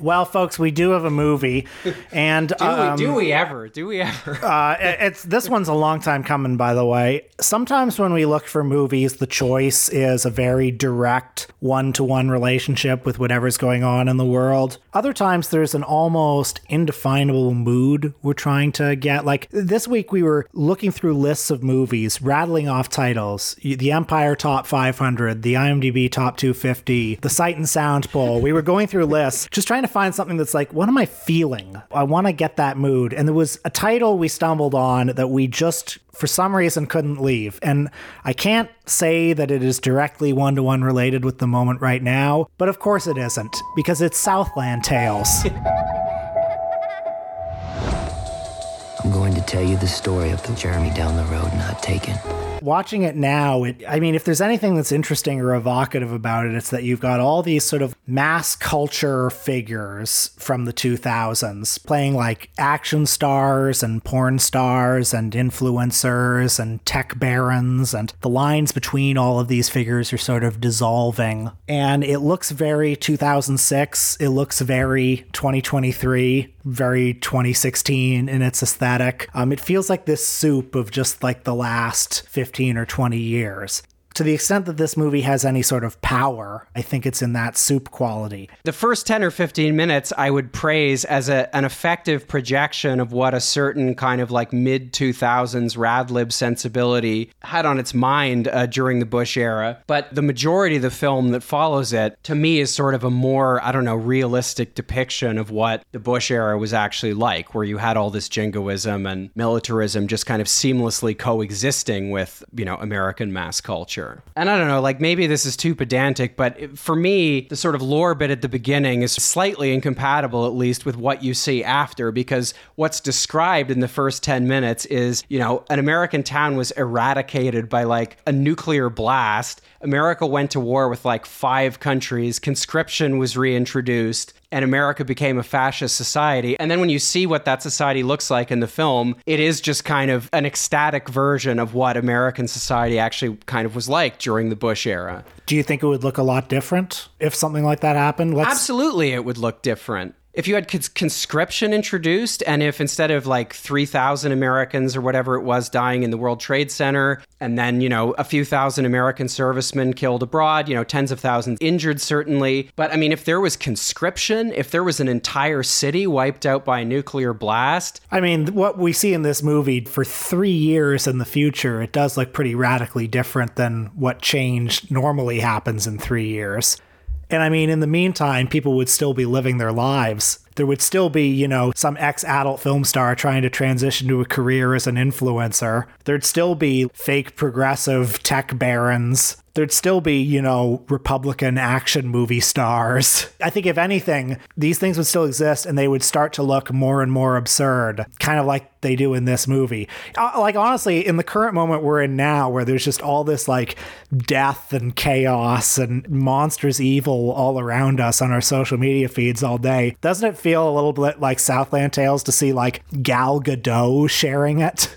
Well, folks, we do have a movie, and do, um, we, do we ever? Do we ever? uh, it's this one's a long time coming, by the way. Sometimes when we look for movies, the choice is a very direct one-to-one relationship with whatever's going on in the world. Other times, there's an almost indefinable mood we're trying to get. Like this week, we were looking through lists of movies, rattling off titles: the Empire Top 500, the IMDb Top 250, the Sight and Sound poll. We were going through lists, just trying to find something that's like, what am I feeling? I want to get that mood. And there was a title we stumbled on that we just, for some reason, couldn't leave. And I can't say that it is directly one to one related with the moment right now, but of course it isn't, because it's Southland Tales. I'm going to tell you the story of the Jeremy down the road not taken. Watching it now, it, I mean, if there's anything that's interesting or evocative about it, it's that you've got all these sort of mass culture figures from the 2000s playing like action stars and porn stars and influencers and tech barons, and the lines between all of these figures are sort of dissolving. And it looks very 2006, it looks very 2023 very 2016 in its aesthetic. Um, it feels like this soup of just like the last 15 or 20 years to the extent that this movie has any sort of power, I think it's in that soup quality. The first 10 or 15 minutes I would praise as a, an effective projection of what a certain kind of like mid 2000s radlib sensibility had on its mind uh, during the Bush era. But the majority of the film that follows it, to me, is sort of a more, I don't know, realistic depiction of what the Bush era was actually like, where you had all this jingoism and militarism just kind of seamlessly coexisting with, you know, American mass culture. And I don't know, like maybe this is too pedantic, but for me, the sort of lore bit at the beginning is slightly incompatible, at least, with what you see after, because what's described in the first 10 minutes is, you know, an American town was eradicated by like a nuclear blast. America went to war with like five countries, conscription was reintroduced and America became a fascist society. And then when you see what that society looks like in the film, it is just kind of an ecstatic version of what American society actually kind of was like during the Bush era. Do you think it would look a lot different if something like that happened? Let's... Absolutely, it would look different if you had conscription introduced and if instead of like 3000 americans or whatever it was dying in the world trade center and then you know a few thousand american servicemen killed abroad you know tens of thousands injured certainly. But i mean if there was conscription if there was an entire city wiped out by a nuclear blast i mean what we see in this movie for three years in the future it does look pretty radically different than what change normally happens in three years and I mean, in the meantime, people would still be living their lives. There would still be, you know, some ex adult film star trying to transition to a career as an influencer. There'd still be fake progressive tech barons there'd still be, you know, Republican action movie stars. I think, if anything, these things would still exist and they would start to look more and more absurd, kind of like they do in this movie. Uh, like, honestly, in the current moment we're in now, where there's just all this like death and chaos and monstrous evil all around us on our social media feeds all day, doesn't it feel a little bit like Southland Tales to see like Gal Gadot sharing it?